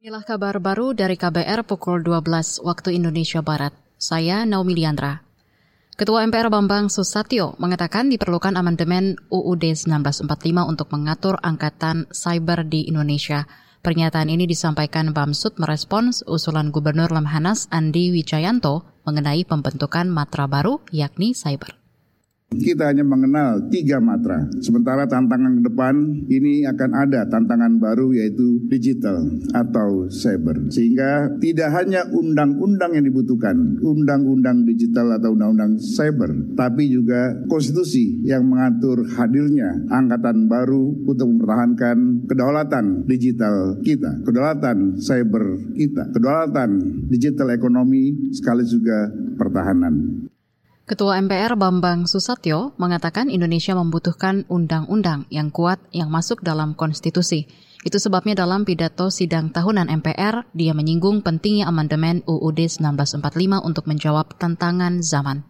Inilah kabar baru dari KBR pukul 12 waktu Indonesia Barat. Saya Naomi Liandra. Ketua MPR Bambang Susatyo mengatakan diperlukan amandemen UUD 1945 untuk mengatur angkatan cyber di Indonesia. Pernyataan ini disampaikan Bamsud merespons usulan Gubernur Lemhanas Andi Wijayanto mengenai pembentukan matra baru yakni cyber. Kita hanya mengenal tiga matra. Sementara tantangan ke depan ini akan ada tantangan baru yaitu digital atau cyber. Sehingga tidak hanya undang-undang yang dibutuhkan, undang-undang digital atau undang-undang cyber, tapi juga konstitusi yang mengatur hadirnya angkatan baru untuk mempertahankan kedaulatan digital kita, kedaulatan cyber kita, kedaulatan digital ekonomi sekali juga pertahanan. Ketua MPR Bambang Susatyo mengatakan Indonesia membutuhkan undang-undang yang kuat yang masuk dalam konstitusi. Itu sebabnya dalam pidato sidang tahunan MPR, dia menyinggung pentingnya amandemen UUD 1945 untuk menjawab tantangan zaman.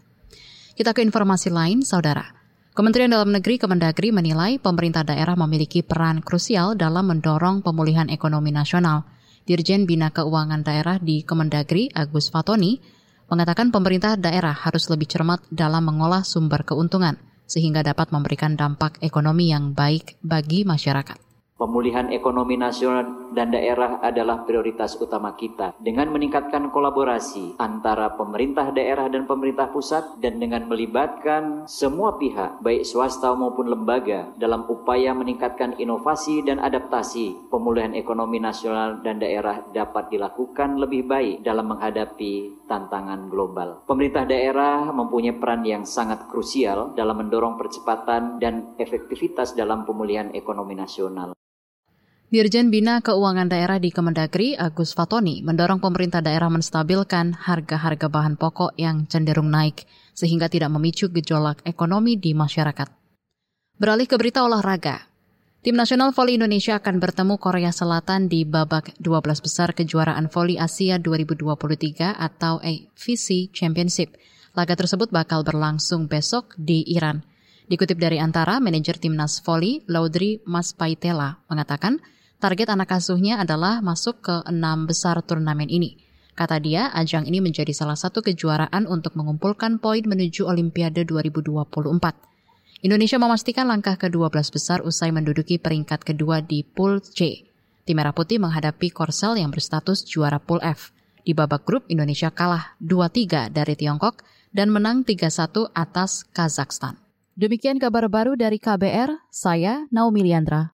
Kita ke informasi lain, Saudara. Kementerian Dalam Negeri Kemendagri menilai pemerintah daerah memiliki peran krusial dalam mendorong pemulihan ekonomi nasional. Dirjen Bina Keuangan Daerah di Kemendagri, Agus Fatoni, mengatakan pemerintah daerah harus lebih cermat dalam mengolah sumber keuntungan sehingga dapat memberikan dampak ekonomi yang baik bagi masyarakat. Pemulihan ekonomi nasional dan daerah adalah prioritas utama kita. Dengan meningkatkan kolaborasi antara pemerintah daerah dan pemerintah pusat dan dengan melibatkan semua pihak, baik swasta maupun lembaga, dalam upaya meningkatkan inovasi dan adaptasi, pemulihan ekonomi nasional dan daerah dapat dilakukan lebih baik dalam menghadapi tantangan global. Pemerintah daerah mempunyai peran yang sangat krusial dalam mendorong percepatan dan efektivitas dalam pemulihan ekonomi nasional. Dirjen Bina Keuangan Daerah di Kemendagri, Agus Fatoni, mendorong pemerintah daerah menstabilkan harga-harga bahan pokok yang cenderung naik, sehingga tidak memicu gejolak ekonomi di masyarakat. Beralih ke berita olahraga. Tim nasional voli Indonesia akan bertemu Korea Selatan di babak 12 besar kejuaraan voli Asia 2023 atau AVC Championship. Laga tersebut bakal berlangsung besok di Iran. Dikutip dari Antara, manajer timnas voli Laudri Maspaitela mengatakan, Target anak asuhnya adalah masuk ke enam besar turnamen ini. Kata dia, ajang ini menjadi salah satu kejuaraan untuk mengumpulkan poin menuju Olimpiade 2024. Indonesia memastikan langkah ke-12 besar usai menduduki peringkat kedua di Pool C. Tim Merah Putih menghadapi Korsel yang berstatus juara Pool F. Di babak grup, Indonesia kalah 2-3 dari Tiongkok dan menang 3-1 atas Kazakhstan. Demikian kabar baru dari KBR, saya Naomi Liandra.